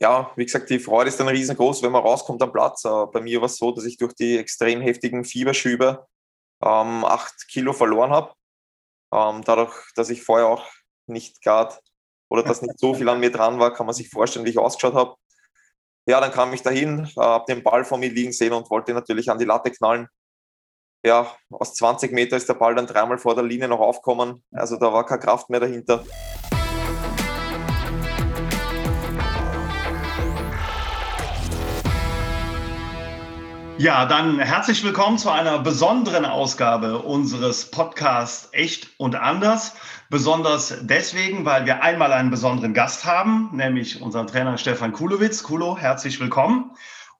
ja, wie gesagt, die Freude ist dann riesengroß, wenn man rauskommt am Platz. Äh, bei mir war es so, dass ich durch die extrem heftigen Fieberschübe ähm, acht Kilo verloren habe. Ähm, dadurch, dass ich vorher auch nicht gerade oder dass nicht so viel an mir dran war, kann man sich vorstellen, wie ich ausgeschaut habe. Ja, dann kam ich dahin, äh, habe den Ball vor mir liegen sehen und wollte natürlich an die Latte knallen. Ja, aus 20 Meter ist der Ball dann dreimal vor der Linie noch aufgekommen. Also da war keine Kraft mehr dahinter. Ja, dann herzlich willkommen zu einer besonderen Ausgabe unseres Podcasts Echt und Anders. Besonders deswegen, weil wir einmal einen besonderen Gast haben, nämlich unseren Trainer Stefan Kulowitz. Kulo, herzlich willkommen.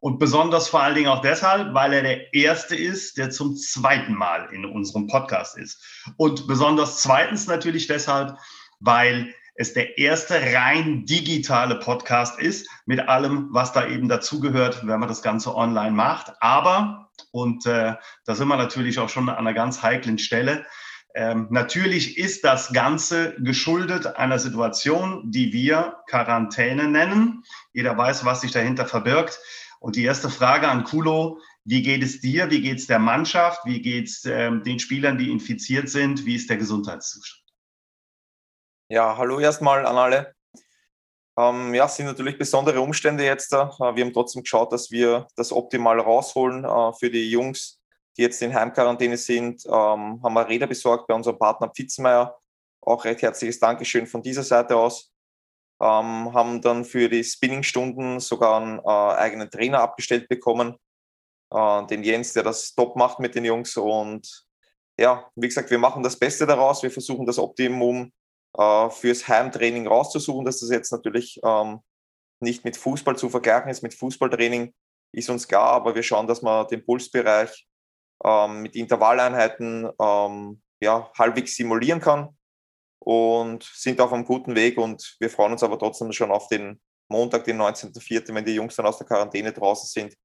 Und besonders vor allen Dingen auch deshalb, weil er der Erste ist, der zum zweiten Mal in unserem Podcast ist. Und besonders zweitens natürlich deshalb, weil es der erste rein digitale Podcast ist, mit allem, was da eben dazugehört, wenn man das Ganze online macht. Aber, und äh, da sind wir natürlich auch schon an einer ganz heiklen Stelle, ähm, natürlich ist das Ganze geschuldet einer Situation, die wir Quarantäne nennen. Jeder weiß, was sich dahinter verbirgt. Und die erste Frage an Kulo, wie geht es dir? Wie geht es der Mannschaft? Wie geht es ähm, den Spielern, die infiziert sind? Wie ist der Gesundheitszustand? Ja, hallo erstmal an alle. Ähm, ja, es sind natürlich besondere Umstände jetzt da. Äh, wir haben trotzdem geschaut, dass wir das optimal rausholen äh, für die Jungs, die jetzt in Heimquarantäne sind. Ähm, haben wir Räder besorgt bei unserem Partner Pfitzmeier. Auch recht herzliches Dankeschön von dieser Seite aus. Ähm, haben dann für die Spinning-Stunden sogar einen äh, eigenen Trainer abgestellt bekommen, äh, den Jens, der das top macht mit den Jungs. Und ja, wie gesagt, wir machen das Beste daraus. Wir versuchen das Optimum äh, fürs Heimtraining rauszusuchen, dass das jetzt natürlich ähm, nicht mit Fußball zu vergleichen ist. Mit Fußballtraining ist uns klar, aber wir schauen, dass man den Pulsbereich ähm, mit Intervalleinheiten ähm, ja, halbwegs simulieren kann und sind auf einem guten Weg und wir freuen uns aber trotzdem schon auf den Montag, den 19.04., wenn die Jungs dann aus der Quarantäne draußen sind,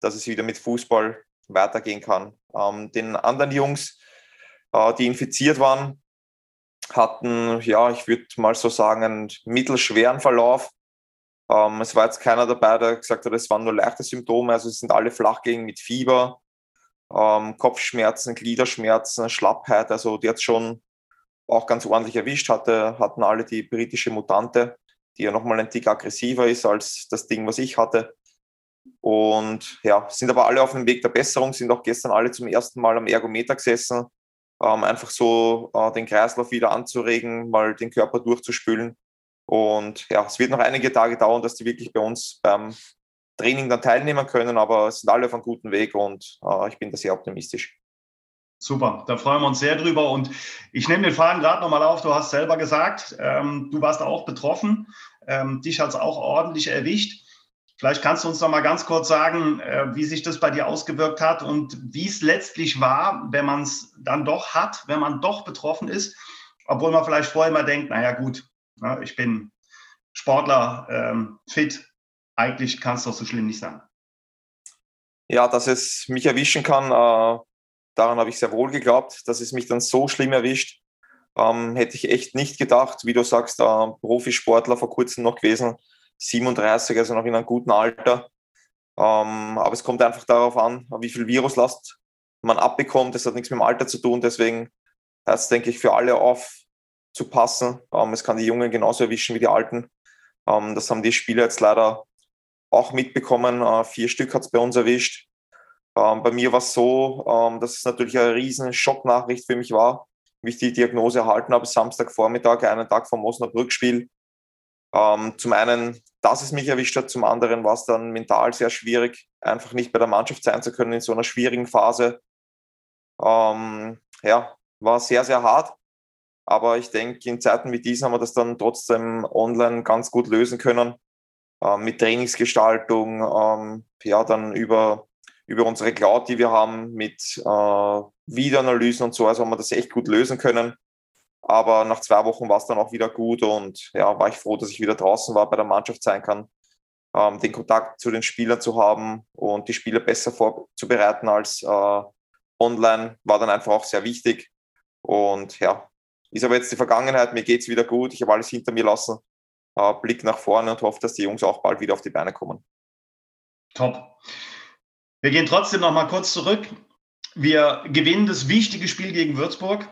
dass es wieder mit Fußball weitergehen kann. Ähm, den anderen Jungs, äh, die infiziert waren, hatten, ja, ich würde mal so sagen, einen mittelschweren Verlauf. Ähm, es war jetzt keiner dabei, der gesagt hat, es waren nur leichte Symptome. Also es sind alle flach gegen mit Fieber, ähm, Kopfschmerzen, Gliederschmerzen, Schlappheit. Also die hat schon auch ganz ordentlich erwischt. Hatte, hatten alle die britische Mutante, die ja nochmal ein Tick aggressiver ist als das Ding, was ich hatte. Und ja, sind aber alle auf dem Weg der Besserung, sind auch gestern alle zum ersten Mal am Ergometer gesessen ähm, einfach so äh, den Kreislauf wieder anzuregen, mal den Körper durchzuspülen. Und ja, es wird noch einige Tage dauern, dass die wirklich bei uns beim Training dann teilnehmen können, aber es sind alle auf einem guten Weg und äh, ich bin da sehr optimistisch. Super, da freuen wir uns sehr drüber. Und ich nehme den Faden gerade nochmal auf. Du hast selber gesagt, ähm, du warst auch betroffen. Ähm, dich hat es auch ordentlich erwischt. Vielleicht kannst du uns noch mal ganz kurz sagen, äh, wie sich das bei dir ausgewirkt hat und wie es letztlich war, wenn man es dann doch hat, wenn man doch betroffen ist, obwohl man vielleicht vorher mal denkt, naja gut, ich bin Sportler, ähm, fit, eigentlich kann es doch so schlimm nicht sein. Ja, dass es mich erwischen kann, äh, daran habe ich sehr wohl geglaubt, dass es mich dann so schlimm erwischt. Ähm, hätte ich echt nicht gedacht, wie du sagst, äh, Profisportler vor kurzem noch gewesen 37, also noch in einem guten Alter. Ähm, aber es kommt einfach darauf an, wie viel Viruslast man abbekommt. Das hat nichts mit dem Alter zu tun. Deswegen heißt es, denke ich, für alle aufzupassen. Ähm, es kann die Jungen genauso erwischen wie die Alten. Ähm, das haben die Spieler jetzt leider auch mitbekommen. Äh, vier Stück hat es bei uns erwischt. Ähm, bei mir war es so, ähm, dass es natürlich eine riesen Schocknachricht für mich war, wie ich die Diagnose erhalten habe, Samstagvormittag, einen Tag vom Osnabrück-Spiel. Ähm, zum einen, dass es mich erwischt hat, zum anderen war es dann mental sehr schwierig, einfach nicht bei der Mannschaft sein zu können in so einer schwierigen Phase. Ähm, ja, war sehr, sehr hart. Aber ich denke, in Zeiten wie diesen haben wir das dann trotzdem online ganz gut lösen können. Ähm, mit Trainingsgestaltung, ähm, ja, dann über, über unsere Cloud, die wir haben, mit äh, Videoanalysen und so. Also haben wir das echt gut lösen können. Aber nach zwei Wochen war es dann auch wieder gut und ja, war ich froh, dass ich wieder draußen war, bei der Mannschaft sein kann, ähm, den Kontakt zu den Spielern zu haben und die Spieler besser vorzubereiten als äh, online, war dann einfach auch sehr wichtig. Und ja, ist aber jetzt die Vergangenheit, mir geht es wieder gut, ich habe alles hinter mir lassen äh, Blick nach vorne und hoffe, dass die Jungs auch bald wieder auf die Beine kommen. Top. Wir gehen trotzdem noch mal kurz zurück. Wir gewinnen das wichtige Spiel gegen Würzburg,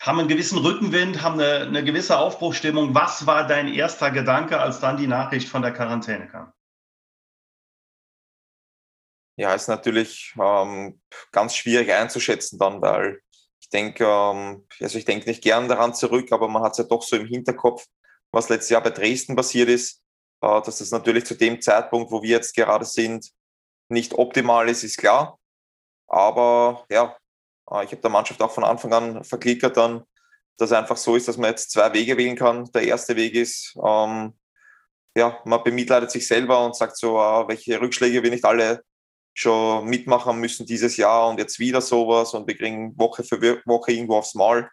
haben einen gewissen Rückenwind, haben eine, eine gewisse Aufbruchstimmung. Was war dein erster Gedanke, als dann die Nachricht von der Quarantäne kam? Ja, ist natürlich ähm, ganz schwierig einzuschätzen dann, weil ich denke, ähm, also ich denke nicht gern daran zurück, aber man hat es ja doch so im Hinterkopf, was letztes Jahr bei Dresden passiert ist, äh, dass das natürlich zu dem Zeitpunkt, wo wir jetzt gerade sind, nicht optimal ist, ist klar. Aber ja, ich habe der Mannschaft auch von Anfang an verklickert dann, dass es einfach so ist, dass man jetzt zwei Wege wählen kann. Der erste Weg ist, ähm, ja, man bemitleidet sich selber und sagt so, äh, welche Rückschläge wir nicht alle schon mitmachen müssen dieses Jahr und jetzt wieder sowas und wir kriegen Woche für Woche irgendwo aufs Maul.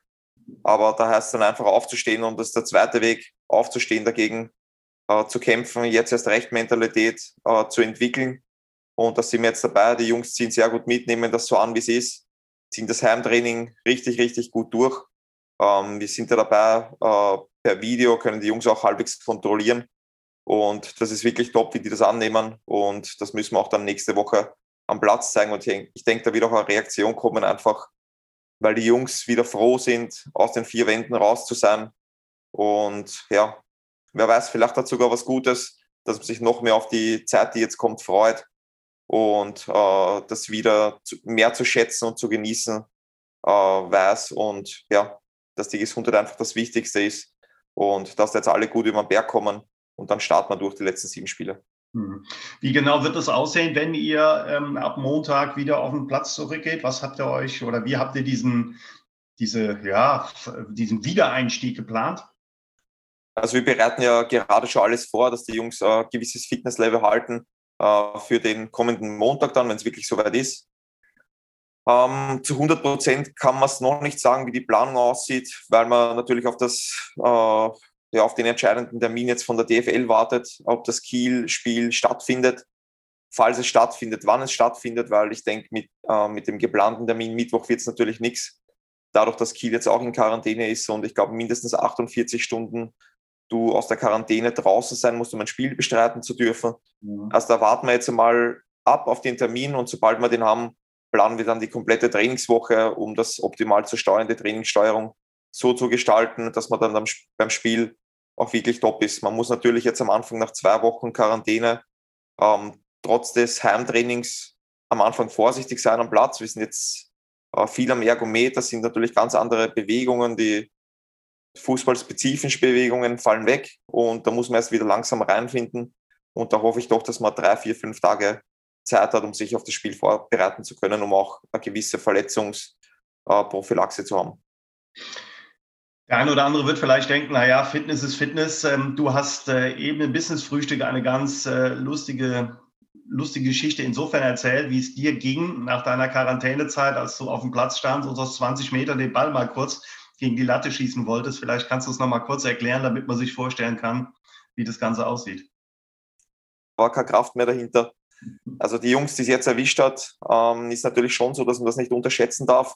Aber da heißt es dann einfach aufzustehen und das ist der zweite Weg, aufzustehen dagegen, äh, zu kämpfen, jetzt erst recht Mentalität äh, zu entwickeln. Und da sind wir jetzt dabei. Die Jungs ziehen sehr gut mit, nehmen das so an, wie es ist, ziehen das Heimtraining richtig, richtig gut durch. Ähm, wir sind da dabei, äh, per Video können die Jungs auch halbwegs kontrollieren. Und das ist wirklich top, wie die das annehmen. Und das müssen wir auch dann nächste Woche am Platz zeigen. Und ich denke, da wird auch eine Reaktion kommen, einfach weil die Jungs wieder froh sind, aus den vier Wänden raus zu sein. Und ja, wer weiß, vielleicht hat sogar was Gutes, dass man sich noch mehr auf die Zeit, die jetzt kommt, freut und äh, das wieder zu, mehr zu schätzen und zu genießen äh, weiß. Und ja, dass die Gesundheit einfach das Wichtigste ist und dass jetzt alle gut über den Berg kommen und dann starten wir durch die letzten sieben Spiele. Hm. Wie genau wird es aussehen, wenn ihr ähm, ab Montag wieder auf den Platz zurückgeht? Was habt ihr euch oder wie habt ihr diesen, diese, ja, diesen Wiedereinstieg geplant? Also wir bereiten ja gerade schon alles vor, dass die Jungs ein gewisses Fitnesslevel halten äh, für den kommenden Montag dann, wenn es wirklich soweit ist. Ähm, zu 100 Prozent kann man es noch nicht sagen, wie die Planung aussieht, weil man natürlich auf das äh, ja, auf den entscheidenden Termin jetzt von der DFL wartet, ob das Kiel-Spiel stattfindet. Falls es stattfindet, wann es stattfindet, weil ich denke, mit, äh, mit dem geplanten Termin Mittwoch wird es natürlich nichts. Dadurch, dass Kiel jetzt auch in Quarantäne ist und ich glaube mindestens 48 Stunden du aus der Quarantäne draußen sein musst, um ein Spiel bestreiten zu dürfen. Mhm. Also da warten wir jetzt einmal ab auf den Termin und sobald wir den haben, planen wir dann die komplette Trainingswoche, um das optimal zu steuern, die Trainingssteuerung so zu gestalten, dass man dann beim Spiel auch wirklich top ist. Man muss natürlich jetzt am Anfang nach zwei Wochen Quarantäne ähm, trotz des Heimtrainings am Anfang vorsichtig sein am Platz. Wir sind jetzt äh, viel am Ergometer, sind natürlich ganz andere Bewegungen, die fußballspezifischen Bewegungen fallen weg und da muss man erst wieder langsam reinfinden. Und da hoffe ich doch, dass man drei, vier, fünf Tage Zeit hat, um sich auf das Spiel vorbereiten zu können, um auch eine gewisse Verletzungsprophylaxe zu haben. Der eine oder andere wird vielleicht denken, naja, Fitness ist Fitness. Ähm, du hast äh, eben im Business-Frühstück eine ganz äh, lustige, lustige Geschichte insofern erzählt, wie es dir ging nach deiner Quarantänezeit, als du auf dem Platz standst und aus 20 Metern den Ball mal kurz gegen die Latte schießen wolltest. Vielleicht kannst du es nochmal kurz erklären, damit man sich vorstellen kann, wie das Ganze aussieht. War keine Kraft mehr dahinter. Also die Jungs, die es jetzt erwischt hat, ähm, ist natürlich schon so, dass man das nicht unterschätzen darf.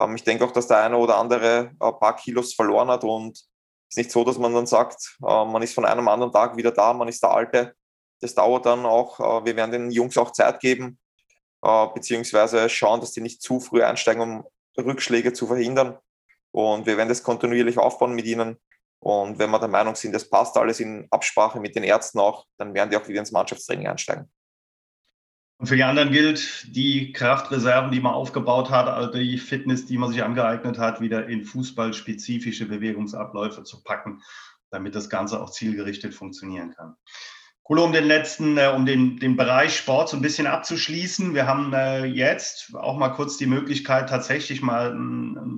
Ähm, ich denke auch, dass der eine oder andere ein paar Kilos verloren hat und es ist nicht so, dass man dann sagt, äh, man ist von einem anderen Tag wieder da, man ist der Alte. Das dauert dann auch. Äh, wir werden den Jungs auch Zeit geben, äh, beziehungsweise schauen, dass die nicht zu früh einsteigen, um Rückschläge zu verhindern. Und wir werden das kontinuierlich aufbauen mit ihnen. Und wenn wir der Meinung sind, das passt alles in Absprache mit den Ärzten auch, dann werden die auch wieder ins Mannschaftstraining einsteigen. Und für die anderen gilt, die Kraftreserven, die man aufgebaut hat, also die Fitness, die man sich angeeignet hat, wieder in fußballspezifische Bewegungsabläufe zu packen, damit das Ganze auch zielgerichtet funktionieren kann. Cool, um den letzten, äh, um den, den Bereich Sport so ein bisschen abzuschließen. Wir haben äh, jetzt auch mal kurz die Möglichkeit, tatsächlich mal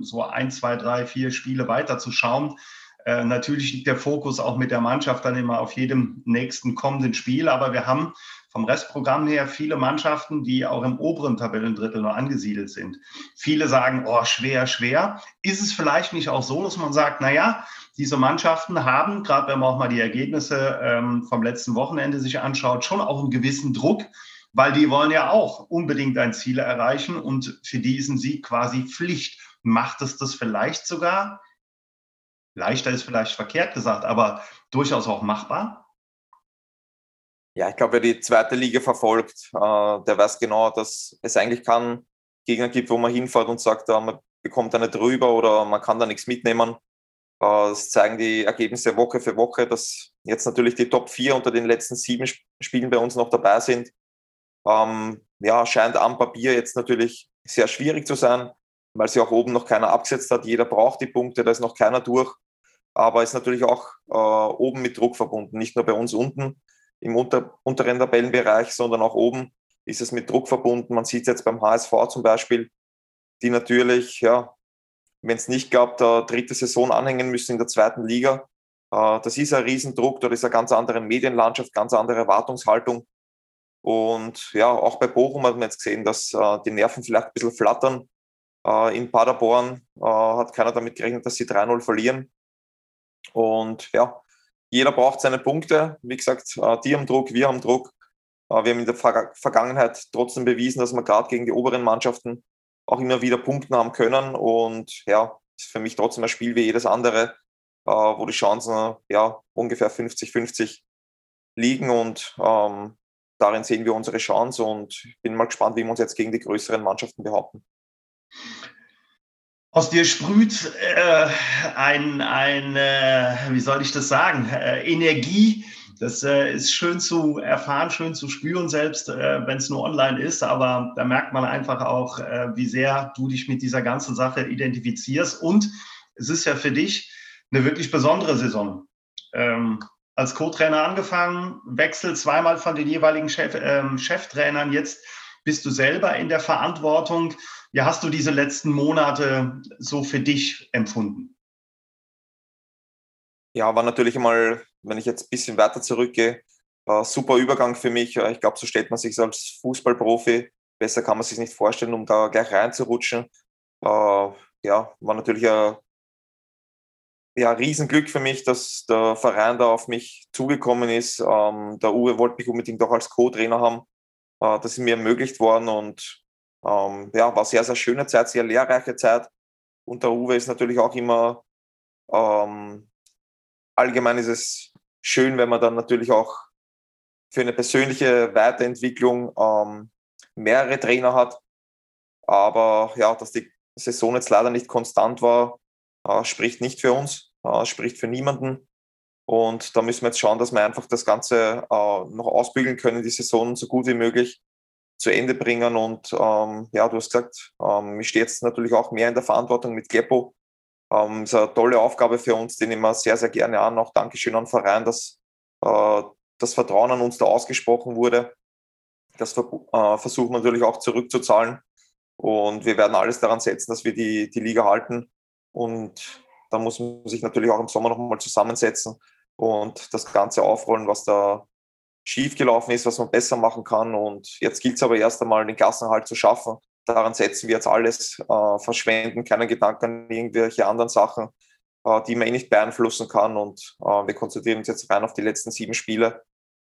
so ein, zwei, drei, vier Spiele weiterzuschauen. Äh, natürlich liegt der Fokus auch mit der Mannschaft dann immer auf jedem nächsten kommenden Spiel, aber wir haben vom Restprogramm her viele Mannschaften, die auch im oberen Tabellendrittel nur angesiedelt sind. Viele sagen, oh, schwer, schwer. Ist es vielleicht nicht auch so, dass man sagt, na ja, diese Mannschaften haben, gerade wenn man auch mal die Ergebnisse ähm, vom letzten Wochenende sich anschaut, schon auch einen gewissen Druck, weil die wollen ja auch unbedingt ein Ziel erreichen und für die ist ein Sieg quasi Pflicht. Macht es das vielleicht sogar leichter ist vielleicht verkehrt gesagt, aber durchaus auch machbar? Ja, ich glaube, wer die zweite Liga verfolgt, äh, der weiß genau, dass es eigentlich keinen Gegner gibt, wo man hinfährt und sagt, äh, man bekommt da nicht drüber oder man kann da nichts mitnehmen. Äh, das zeigen die Ergebnisse Woche für Woche, dass jetzt natürlich die Top 4 unter den letzten sieben Spielen bei uns noch dabei sind. Ähm, ja, scheint am Papier jetzt natürlich sehr schwierig zu sein, weil sie auch oben noch keiner abgesetzt hat. Jeder braucht die Punkte, da ist noch keiner durch. Aber ist natürlich auch äh, oben mit Druck verbunden, nicht nur bei uns unten im unter, unteren Tabellenbereich, sondern auch oben ist es mit Druck verbunden. Man sieht es jetzt beim HSV zum Beispiel, die natürlich, ja, wenn es nicht gab, der dritte Saison anhängen müssen in der zweiten Liga. Äh, das ist ein Riesendruck, dort ist eine ganz andere Medienlandschaft, ganz andere Erwartungshaltung. Und ja, auch bei Bochum hat man jetzt gesehen, dass äh, die Nerven vielleicht ein bisschen flattern. Äh, in Paderborn hat keiner damit gerechnet, dass sie 3-0 verlieren. Und ja, jeder braucht seine Punkte. Wie gesagt, die haben Druck, wir haben Druck. Wir haben in der Vergangenheit trotzdem bewiesen, dass wir gerade gegen die oberen Mannschaften auch immer wieder Punkten haben können. Und ja, ist für mich trotzdem ein Spiel wie jedes andere, äh, wo die Chancen ja ungefähr 50-50 liegen. Und ähm, darin sehen wir unsere Chance. Und ich bin mal gespannt, wie wir uns jetzt gegen die größeren Mannschaften behaupten. Aus dir sprüht äh, ein, ein äh, wie soll ich das sagen, äh, Energie, das äh, ist schön zu erfahren, schön zu spüren, selbst äh, wenn es nur online ist. Aber da merkt man einfach auch, äh, wie sehr du dich mit dieser ganzen Sache identifizierst. Und es ist ja für dich eine wirklich besondere Saison. Ähm, als Co-Trainer angefangen, Wechsel zweimal von den jeweiligen Chef, ähm, Cheftrainern. Jetzt bist du selber in der Verantwortung. Wie hast du diese letzten Monate so für dich empfunden? Ja, war natürlich einmal wenn ich jetzt ein bisschen weiter zurückgehe, äh, super Übergang für mich. Ich glaube, so stellt man sich als Fußballprofi. Besser kann man sich nicht vorstellen, um da gleich reinzurutschen. Äh, ja, war natürlich ein ja, Riesenglück für mich, dass der Verein da auf mich zugekommen ist. Ähm, der Uwe wollte mich unbedingt auch als Co-Trainer haben. Äh, das ist mir ermöglicht worden und ähm, ja, war sehr, sehr schöne Zeit, sehr lehrreiche Zeit. Und der Uwe ist natürlich auch immer, ähm, allgemein ist es schön, wenn man dann natürlich auch für eine persönliche Weiterentwicklung ähm, mehrere Trainer hat. Aber ja, dass die Saison jetzt leider nicht konstant war, äh, spricht nicht für uns, äh, spricht für niemanden. Und da müssen wir jetzt schauen, dass wir einfach das Ganze äh, noch ausbügeln können, die Saison so gut wie möglich zu Ende bringen. Und ähm, ja, du hast gesagt, ähm, ich stehe jetzt natürlich auch mehr in der Verantwortung mit Geppo, ähm, ist eine tolle Aufgabe für uns, die nehmen wir sehr, sehr gerne an. Auch Dankeschön an den Verein, dass äh, das Vertrauen an uns da ausgesprochen wurde. Das äh, versuchen wir natürlich auch zurückzuzahlen. Und wir werden alles daran setzen, dass wir die, die Liga halten. Und da muss man sich natürlich auch im Sommer nochmal zusammensetzen und das Ganze aufrollen, was da schiefgelaufen ist, was man besser machen kann. Und jetzt gilt es aber erst einmal, den Klassenhalt zu schaffen daran setzen wir jetzt alles, äh, verschwenden keinen Gedanken an irgendwelche anderen Sachen, äh, die man eh nicht beeinflussen kann. Und äh, wir konzentrieren uns jetzt rein auf die letzten sieben Spiele.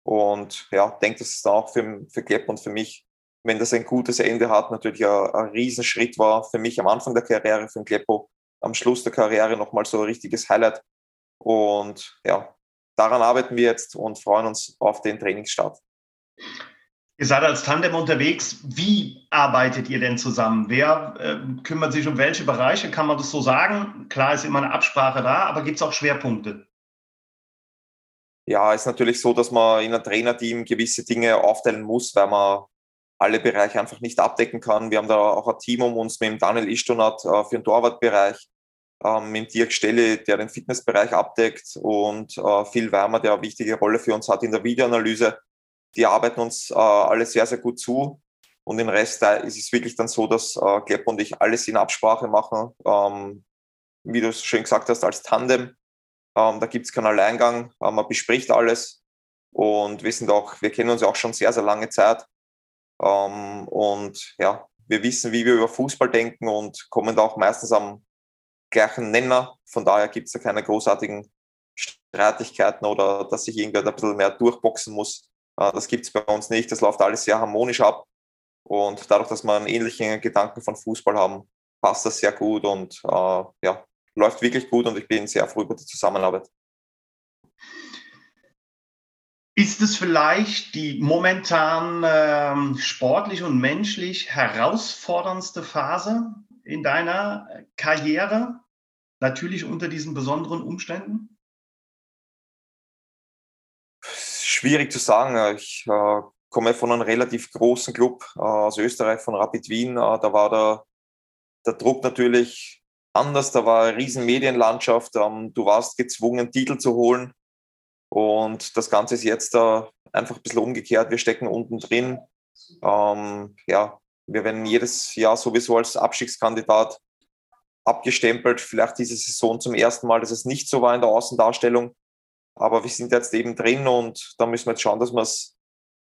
Und ja, denke, dass es dann auch für, für Klepp und für mich, wenn das ein gutes Ende hat, natürlich ein, ein Riesenschritt war für mich am Anfang der Karriere, für den Kleppo, am Schluss der Karriere nochmal so ein richtiges Highlight. Und ja, daran arbeiten wir jetzt und freuen uns auf den Trainingsstart. Ihr seid als Tandem unterwegs. Wie arbeitet ihr denn zusammen? Wer äh, kümmert sich um welche Bereiche? Kann man das so sagen? Klar ist immer eine Absprache da, aber gibt es auch Schwerpunkte? Ja, ist natürlich so, dass man in einem Trainerteam gewisse Dinge aufteilen muss, weil man alle Bereiche einfach nicht abdecken kann. Wir haben da auch ein Team um uns mit dem Daniel Ishtonat äh, für den Torwartbereich, ähm, mit Dirk Stelle, der den Fitnessbereich abdeckt und äh, Phil Weimer, der eine wichtige Rolle für uns hat in der Videoanalyse die arbeiten uns äh, alle sehr, sehr gut zu. Und im Rest äh, ist es wirklich dann so, dass äh, Klepp und ich alles in Absprache machen. Ähm, wie du es schön gesagt hast, als Tandem. Ähm, da gibt es keinen Alleingang. Äh, man bespricht alles. Und wir sind auch, wir kennen uns ja auch schon sehr, sehr lange Zeit. Ähm, und ja, wir wissen, wie wir über Fußball denken und kommen da auch meistens am gleichen Nenner. Von daher gibt es da keine großartigen Streitigkeiten oder dass sich irgendwer da ein bisschen mehr durchboxen muss. Äh, das gibt es bei uns nicht. Das läuft alles sehr harmonisch ab. Und dadurch, dass wir einen ähnlichen Gedanken von Fußball haben, passt das sehr gut. Und äh, ja, läuft wirklich gut und ich bin sehr froh über die Zusammenarbeit. Ist es vielleicht die momentan ähm, sportlich und menschlich herausforderndste Phase in deiner Karriere? Natürlich unter diesen besonderen Umständen? Schwierig zu sagen. Ich äh, komme von einem relativ großen Club äh, aus Österreich, von Rapid Wien. Äh, da war der, der Druck natürlich anders. Da war eine riesen Medienlandschaft. Ähm, du warst gezwungen, Titel zu holen. Und das Ganze ist jetzt äh, einfach ein bisschen umgekehrt. Wir stecken unten drin. Ähm, ja, wir werden jedes Jahr sowieso als Abstiegskandidat abgestempelt. Vielleicht diese Saison zum ersten Mal, dass es nicht so war in der Außendarstellung. Aber wir sind jetzt eben drin und da müssen wir jetzt schauen, dass wir das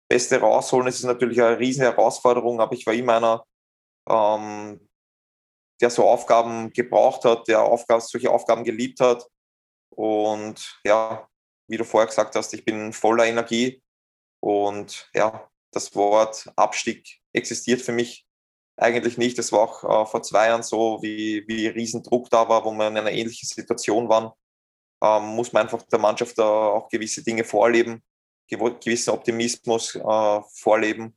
Beste rausholen. Es ist natürlich eine riesen Herausforderung, aber ich war immer einer, ähm, der so Aufgaben gebraucht hat, der Aufgaben, solche Aufgaben geliebt hat. Und ja, wie du vorher gesagt hast, ich bin voller Energie und ja, das Wort Abstieg existiert für mich eigentlich nicht. Das war auch äh, vor zwei Jahren so, wie, wie Riesendruck da war, wo wir in einer ähnlichen Situation waren. Ähm, muss man einfach der Mannschaft da auch gewisse Dinge vorleben, gewissen Optimismus äh, vorleben.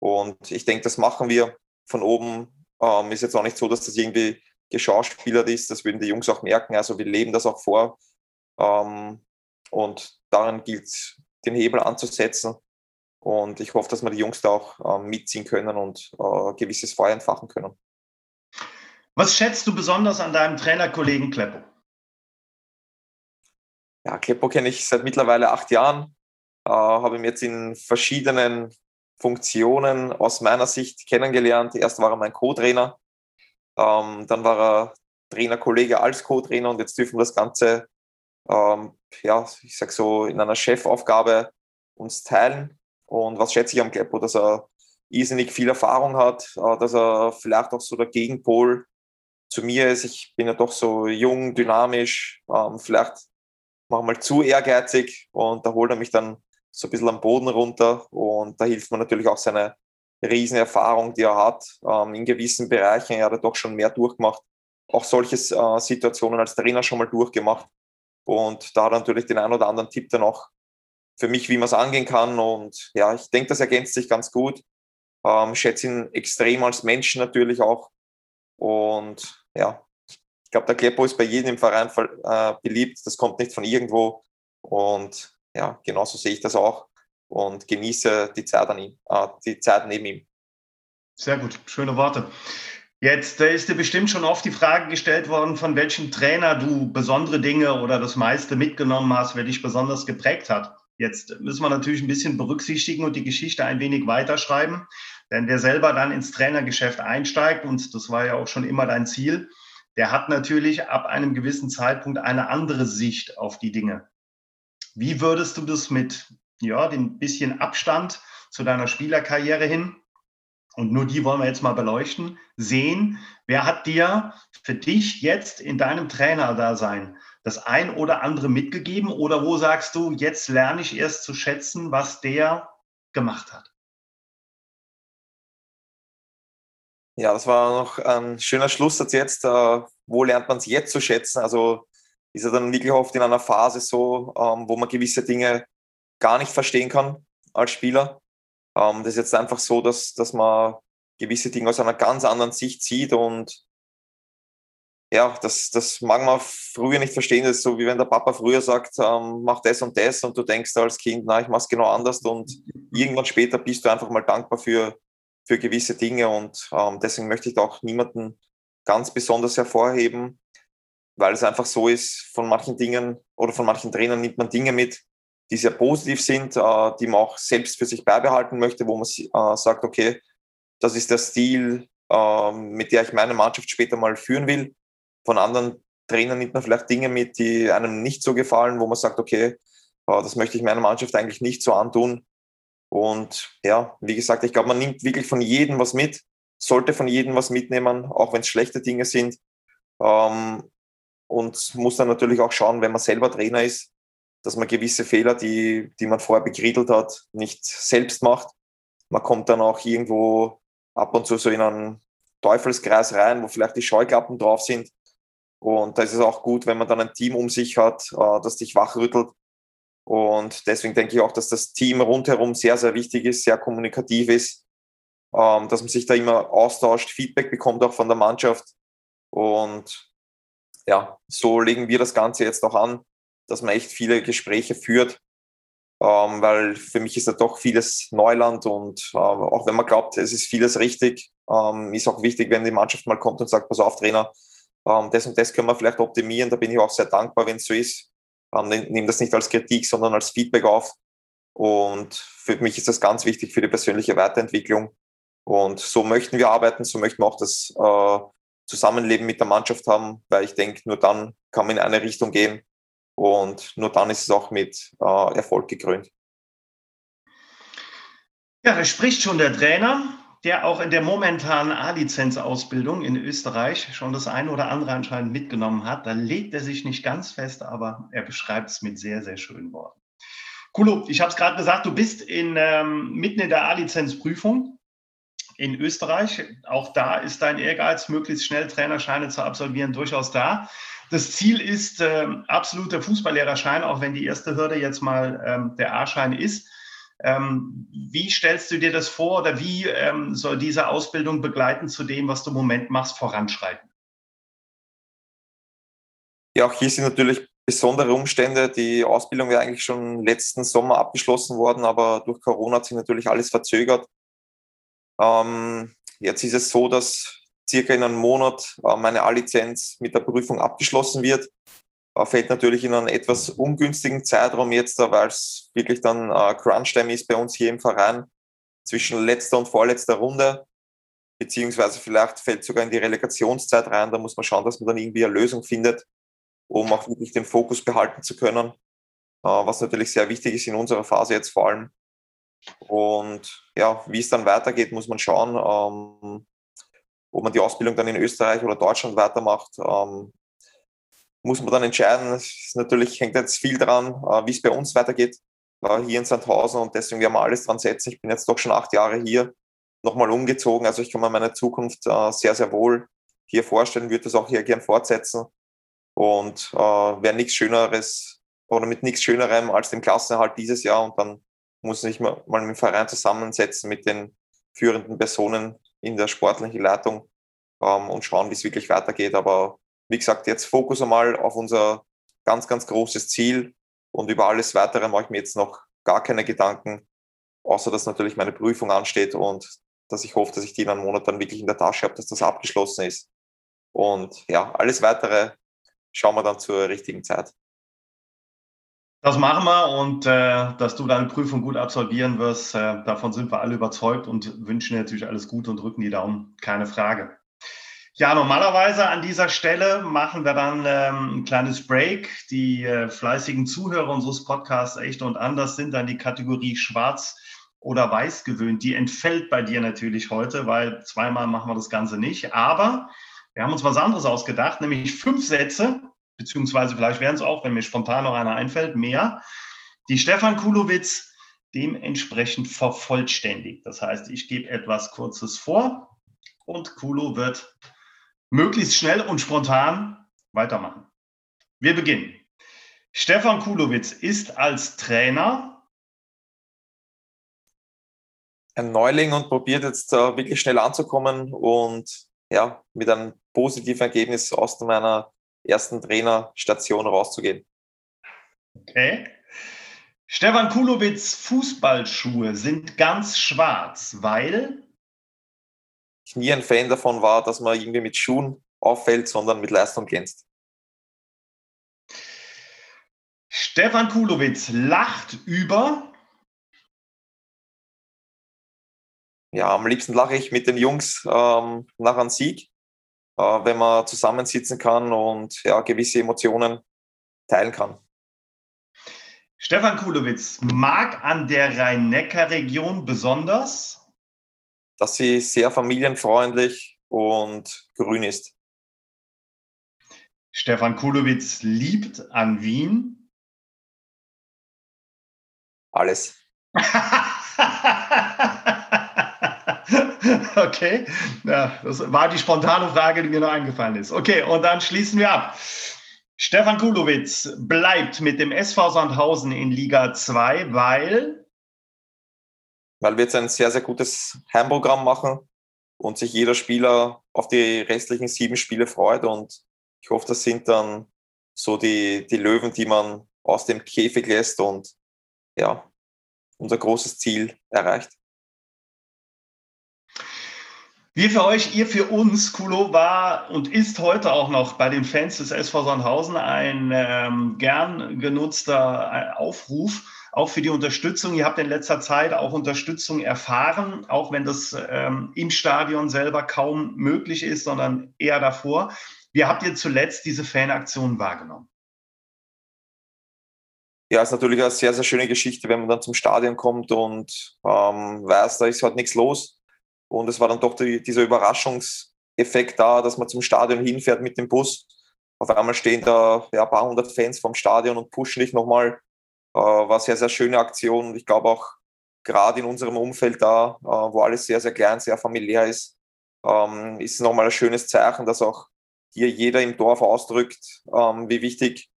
Und ich denke, das machen wir von oben. Ähm, ist jetzt auch nicht so, dass das irgendwie geschauspielert ist. Das würden die Jungs auch merken. Also wir leben das auch vor. Ähm, und daran gilt es, den Hebel anzusetzen. Und ich hoffe, dass wir die Jungs da auch äh, mitziehen können und äh, gewisses Feuer entfachen können. Was schätzt du besonders an deinem Trainerkollegen Kleppo? Ja, Kleppo kenne ich seit mittlerweile acht Jahren. Äh, habe ihn jetzt in verschiedenen Funktionen aus meiner Sicht kennengelernt. Erst war er mein Co-Trainer, ähm, dann war er Trainerkollege als Co-Trainer und jetzt dürfen wir das Ganze ähm, ja, ich sag so, in einer Chefaufgabe uns teilen. Und was schätze ich am Gleppo, dass er irrsinnig viel Erfahrung hat, äh, dass er vielleicht auch so der Gegenpol zu mir ist. Ich bin ja doch so jung, dynamisch, ähm, vielleicht manchmal zu ehrgeizig und da holt er mich dann so ein bisschen am Boden runter und da hilft mir natürlich auch seine Riesenerfahrung, die er hat, ähm, in gewissen Bereichen. Er hat er doch schon mehr durchgemacht, auch solche äh, Situationen als Trainer schon mal durchgemacht. Und da hat er natürlich den einen oder anderen Tipp dann auch für mich, wie man es angehen kann. Und ja, ich denke, das ergänzt sich ganz gut. Ähm, schätze ihn extrem als Menschen natürlich auch. Und ja, ich glaube, der Kleppo ist bei jedem im Verein äh, beliebt. Das kommt nicht von irgendwo. Und ja, genauso sehe ich das auch und genieße die Zeit, an ihm, äh, die Zeit neben ihm. Sehr gut, schöne Worte. Jetzt äh, ist dir bestimmt schon oft die Frage gestellt worden, von welchem Trainer du besondere Dinge oder das meiste mitgenommen hast, wer dich besonders geprägt hat. Jetzt müssen wir natürlich ein bisschen berücksichtigen und die Geschichte ein wenig weiterschreiben. Denn wer selber dann ins Trainergeschäft einsteigt, und das war ja auch schon immer dein Ziel, der hat natürlich ab einem gewissen Zeitpunkt eine andere Sicht auf die Dinge. Wie würdest du das mit ja, dem bisschen Abstand zu deiner Spielerkarriere hin und nur die wollen wir jetzt mal beleuchten, sehen, wer hat dir für dich jetzt in deinem Trainerdasein das ein oder andere mitgegeben oder wo sagst du, jetzt lerne ich erst zu schätzen, was der gemacht hat? Ja, das war noch ein schöner Schlusssatz jetzt. Äh, wo lernt man es jetzt zu schätzen? Also ist er dann wirklich oft in einer Phase so, ähm, wo man gewisse Dinge gar nicht verstehen kann als Spieler. Ähm, das ist jetzt einfach so, dass, dass man gewisse Dinge aus einer ganz anderen Sicht sieht und ja, das, das mag man früher nicht verstehen. Das ist so, wie wenn der Papa früher sagt, ähm, mach das und das und du denkst als Kind, na, ich mach's genau anders und irgendwann später bist du einfach mal dankbar für, für gewisse Dinge und ähm, deswegen möchte ich da auch niemanden ganz besonders hervorheben, weil es einfach so ist, von manchen Dingen oder von manchen Trainern nimmt man Dinge mit, die sehr positiv sind, äh, die man auch selbst für sich beibehalten möchte, wo man äh, sagt, okay, das ist der Stil, äh, mit der ich meine Mannschaft später mal führen will. Von anderen Trainern nimmt man vielleicht Dinge mit, die einem nicht so gefallen, wo man sagt, okay, äh, das möchte ich meiner Mannschaft eigentlich nicht so antun. Und ja, wie gesagt, ich glaube, man nimmt wirklich von jedem was mit, sollte von jedem was mitnehmen, auch wenn es schlechte Dinge sind. Ähm, und muss dann natürlich auch schauen, wenn man selber Trainer ist, dass man gewisse Fehler, die, die man vorher begriedelt hat, nicht selbst macht. Man kommt dann auch irgendwo ab und zu so in einen Teufelskreis rein, wo vielleicht die Scheuklappen drauf sind. Und da ist es auch gut, wenn man dann ein Team um sich hat, äh, das dich wachrüttelt. Und deswegen denke ich auch, dass das Team rundherum sehr, sehr wichtig ist, sehr kommunikativ ist, ähm, dass man sich da immer austauscht, Feedback bekommt auch von der Mannschaft. Und ja, so legen wir das Ganze jetzt auch an, dass man echt viele Gespräche führt, ähm, weil für mich ist da doch vieles Neuland und äh, auch wenn man glaubt, es ist vieles richtig, ähm, ist auch wichtig, wenn die Mannschaft mal kommt und sagt, pass auf, Trainer, ähm, das und das können wir vielleicht optimieren. Da bin ich auch sehr dankbar, wenn es so ist. Nehme das nicht als Kritik, sondern als Feedback auf. Und für mich ist das ganz wichtig für die persönliche Weiterentwicklung. Und so möchten wir arbeiten, so möchten wir auch das äh, Zusammenleben mit der Mannschaft haben, weil ich denke, nur dann kann man in eine Richtung gehen und nur dann ist es auch mit äh, Erfolg gekrönt. Ja, da spricht schon der Trainer der auch in der momentanen A-Lizenz-Ausbildung in Österreich schon das eine oder andere anscheinend mitgenommen hat. Da legt er sich nicht ganz fest, aber er beschreibt es mit sehr, sehr schönen Worten. Kulo, ich habe es gerade gesagt, du bist in, ähm, mitten in der A-Lizenz-Prüfung in Österreich. Auch da ist dein Ehrgeiz, möglichst schnell Trainerscheine zu absolvieren, durchaus da. Das Ziel ist äh, absoluter Fußballlehrerschein, auch wenn die erste Hürde jetzt mal ähm, der A-Schein ist. Ähm, wie stellst du dir das vor oder wie ähm, soll diese Ausbildung begleiten zu dem, was du im Moment machst, voranschreiten? Ja, auch hier sind natürlich besondere Umstände. Die Ausbildung wäre eigentlich schon letzten Sommer abgeschlossen worden, aber durch Corona hat sich natürlich alles verzögert. Ähm, jetzt ist es so, dass circa in einem Monat äh, meine A-Lizenz mit der Prüfung abgeschlossen wird fällt natürlich in einen etwas ungünstigen Zeitraum jetzt, weil es wirklich dann äh, Crunch-Time ist bei uns hier im Verein zwischen letzter und vorletzter Runde, beziehungsweise vielleicht fällt sogar in die Relegationszeit rein. Da muss man schauen, dass man dann irgendwie eine Lösung findet, um auch wirklich den Fokus behalten zu können, äh, was natürlich sehr wichtig ist in unserer Phase jetzt vor allem. Und ja, wie es dann weitergeht, muss man schauen, ähm, ob man die Ausbildung dann in Österreich oder Deutschland weitermacht. Ähm, muss man dann entscheiden. Es natürlich hängt jetzt viel daran, äh, wie es bei uns weitergeht, äh, hier in Sandhausen und deswegen werden wir alles dran setzen. Ich bin jetzt doch schon acht Jahre hier, nochmal umgezogen, also ich kann mir meine Zukunft äh, sehr, sehr wohl hier vorstellen, würde das auch hier gern fortsetzen und wäre nichts Schöneres oder mit nichts Schönerem als dem Klassenerhalt dieses Jahr und dann muss ich mal, mal mit dem Verein zusammensetzen mit den führenden Personen in der sportlichen Leitung ähm, und schauen, wie es wirklich weitergeht. Aber wie gesagt, jetzt Fokus einmal auf unser ganz, ganz großes Ziel und über alles Weitere mache ich mir jetzt noch gar keine Gedanken, außer dass natürlich meine Prüfung ansteht und dass ich hoffe, dass ich die in einem Monat dann wirklich in der Tasche habe, dass das abgeschlossen ist. Und ja, alles Weitere schauen wir dann zur richtigen Zeit. Das machen wir und äh, dass du deine Prüfung gut absolvieren wirst, äh, davon sind wir alle überzeugt und wünschen dir natürlich alles Gute und drücken die Daumen, keine Frage. Ja, normalerweise an dieser Stelle machen wir dann ähm, ein kleines Break. Die äh, fleißigen Zuhörer unseres Podcasts Echt und Anders sind dann die Kategorie Schwarz oder Weiß gewöhnt. Die entfällt bei dir natürlich heute, weil zweimal machen wir das Ganze nicht. Aber wir haben uns was anderes ausgedacht, nämlich fünf Sätze, beziehungsweise vielleicht werden es auch, wenn mir spontan noch einer einfällt, mehr, die Stefan Kulowitz dementsprechend vervollständigt. Das heißt, ich gebe etwas Kurzes vor und Kulo wird möglichst schnell und spontan weitermachen. Wir beginnen. Stefan Kulowitz ist als Trainer ein Neuling und probiert jetzt wirklich schnell anzukommen und ja, mit einem positiven Ergebnis aus meiner ersten Trainerstation rauszugehen. Okay. Stefan Kulowitz Fußballschuhe sind ganz schwarz, weil nie ein Fan davon war, dass man irgendwie mit Schuhen auffällt, sondern mit Leistung glänzt. Stefan Kulowitz lacht über. Ja, am liebsten lache ich mit den Jungs ähm, nach einem Sieg, äh, wenn man zusammensitzen kann und ja, gewisse Emotionen teilen kann. Stefan Kulowitz mag an der Rhein-Neckar-Region besonders dass sie sehr familienfreundlich und grün ist. Stefan Kulowitz liebt an Wien. Alles. Okay, ja, das war die spontane Frage, die mir noch eingefallen ist. Okay, und dann schließen wir ab. Stefan Kulowitz bleibt mit dem SV Sandhausen in Liga 2, weil? Weil wir jetzt ein sehr, sehr gutes Heimprogramm machen und sich jeder Spieler auf die restlichen sieben Spiele freut. Und ich hoffe, das sind dann so die, die Löwen, die man aus dem Käfig lässt und ja, unser großes Ziel erreicht. Wir für euch, ihr für uns, Kulo war und ist heute auch noch bei den Fans des SV Sandhausen ein ähm, gern genutzter äh, Aufruf, auch für die Unterstützung. Ihr habt in letzter Zeit auch Unterstützung erfahren, auch wenn das ähm, im Stadion selber kaum möglich ist, sondern eher davor. Wie habt ihr zuletzt diese Fanaktion wahrgenommen? Ja, ist natürlich eine sehr, sehr schöne Geschichte, wenn man dann zum Stadion kommt und ähm, weiß, da ist halt nichts los und es war dann doch die, dieser Überraschungseffekt da, dass man zum Stadion hinfährt mit dem Bus. Auf einmal stehen da ja, ein paar hundert Fans vom Stadion und pushen dich nochmal. Äh, war sehr, sehr schöne Aktion. Und ich glaube auch gerade in unserem Umfeld da, äh, wo alles sehr, sehr klein, sehr familiär ist, ähm, ist nochmal ein schönes Zeichen, dass auch hier jeder im Dorf ausdrückt, ähm, wie wichtig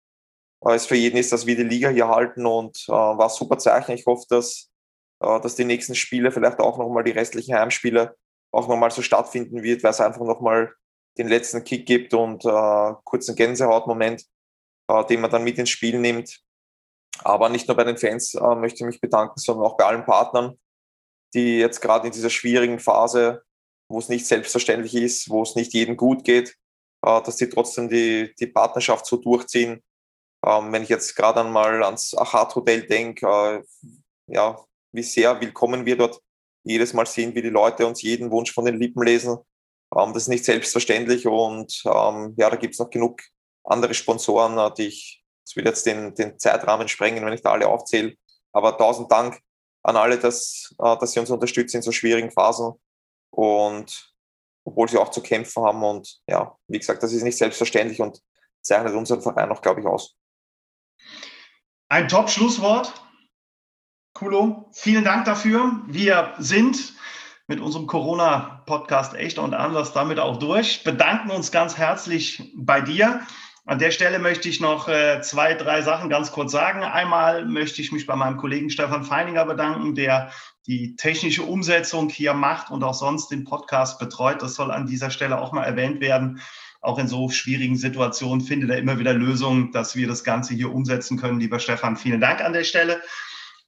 äh, es für jeden ist, dass wir die Liga hier halten. Und war ein super Zeichen. Ich hoffe, dass dass die nächsten Spiele, vielleicht auch nochmal die restlichen Heimspiele, auch nochmal so stattfinden wird, weil es einfach nochmal den letzten Kick gibt und kurzen Gänsehautmoment, den man dann mit ins Spiel nimmt. Aber nicht nur bei den Fans äh, möchte ich mich bedanken, sondern auch bei allen Partnern, die jetzt gerade in dieser schwierigen Phase, wo es nicht selbstverständlich ist, wo es nicht jedem gut geht, äh, dass die trotzdem die, die Partnerschaft so durchziehen. Ähm, wenn ich jetzt gerade einmal ans Achat Hotel denke, äh, ja, wie sehr willkommen wir dort jedes Mal sehen, wie die Leute uns jeden Wunsch von den Lippen lesen. Ähm, das ist nicht selbstverständlich und ähm, ja, da gibt es noch genug andere Sponsoren, äh, die ich, das wird jetzt den, den Zeitrahmen sprengen, wenn ich da alle aufzähle. Aber tausend Dank an alle, dass, äh, dass sie uns unterstützen in so schwierigen Phasen und obwohl sie auch zu kämpfen haben. Und ja, wie gesagt, das ist nicht selbstverständlich und zeichnet unseren Verein auch, glaube ich, aus. Ein Top-Schlusswort. Kulo, vielen Dank dafür. Wir sind mit unserem Corona-Podcast echt und anders damit auch durch. Bedanken uns ganz herzlich bei dir. An der Stelle möchte ich noch äh, zwei, drei Sachen ganz kurz sagen. Einmal möchte ich mich bei meinem Kollegen Stefan Feininger bedanken, der die technische Umsetzung hier macht und auch sonst den Podcast betreut. Das soll an dieser Stelle auch mal erwähnt werden. Auch in so schwierigen Situationen findet er immer wieder Lösungen, dass wir das Ganze hier umsetzen können. Lieber Stefan, vielen Dank an der Stelle.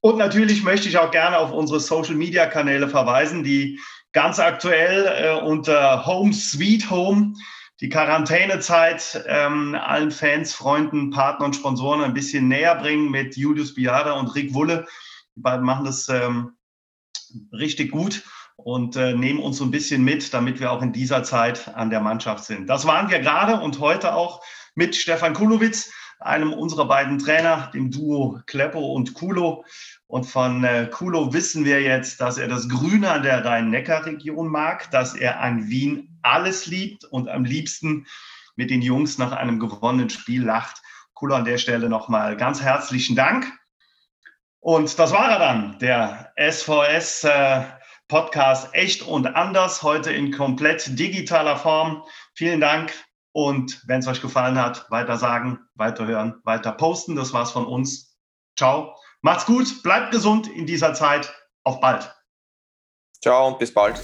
Und natürlich möchte ich auch gerne auf unsere Social-Media-Kanäle verweisen, die ganz aktuell äh, unter Home Sweet Home die Quarantänezeit ähm, allen Fans, Freunden, Partnern und Sponsoren ein bisschen näher bringen mit Julius Biada und Rick Wulle. Die beiden machen das ähm, richtig gut und äh, nehmen uns so ein bisschen mit, damit wir auch in dieser Zeit an der Mannschaft sind. Das waren wir gerade und heute auch mit Stefan Kulowitz einem unserer beiden Trainer, dem Duo Kleppo und Kulo. Und von äh, Kulo wissen wir jetzt, dass er das Grüne an der Rhein-Neckar-Region mag, dass er an Wien alles liebt und am liebsten mit den Jungs nach einem gewonnenen Spiel lacht. Kulo an der Stelle nochmal ganz herzlichen Dank. Und das war er dann, der SVS äh, Podcast Echt und Anders, heute in komplett digitaler Form. Vielen Dank und wenn es euch gefallen hat, weiter sagen, weiter hören, weiter posten. Das war's von uns. Ciao. Macht's gut, bleibt gesund in dieser Zeit. Auf bald. Ciao und bis bald.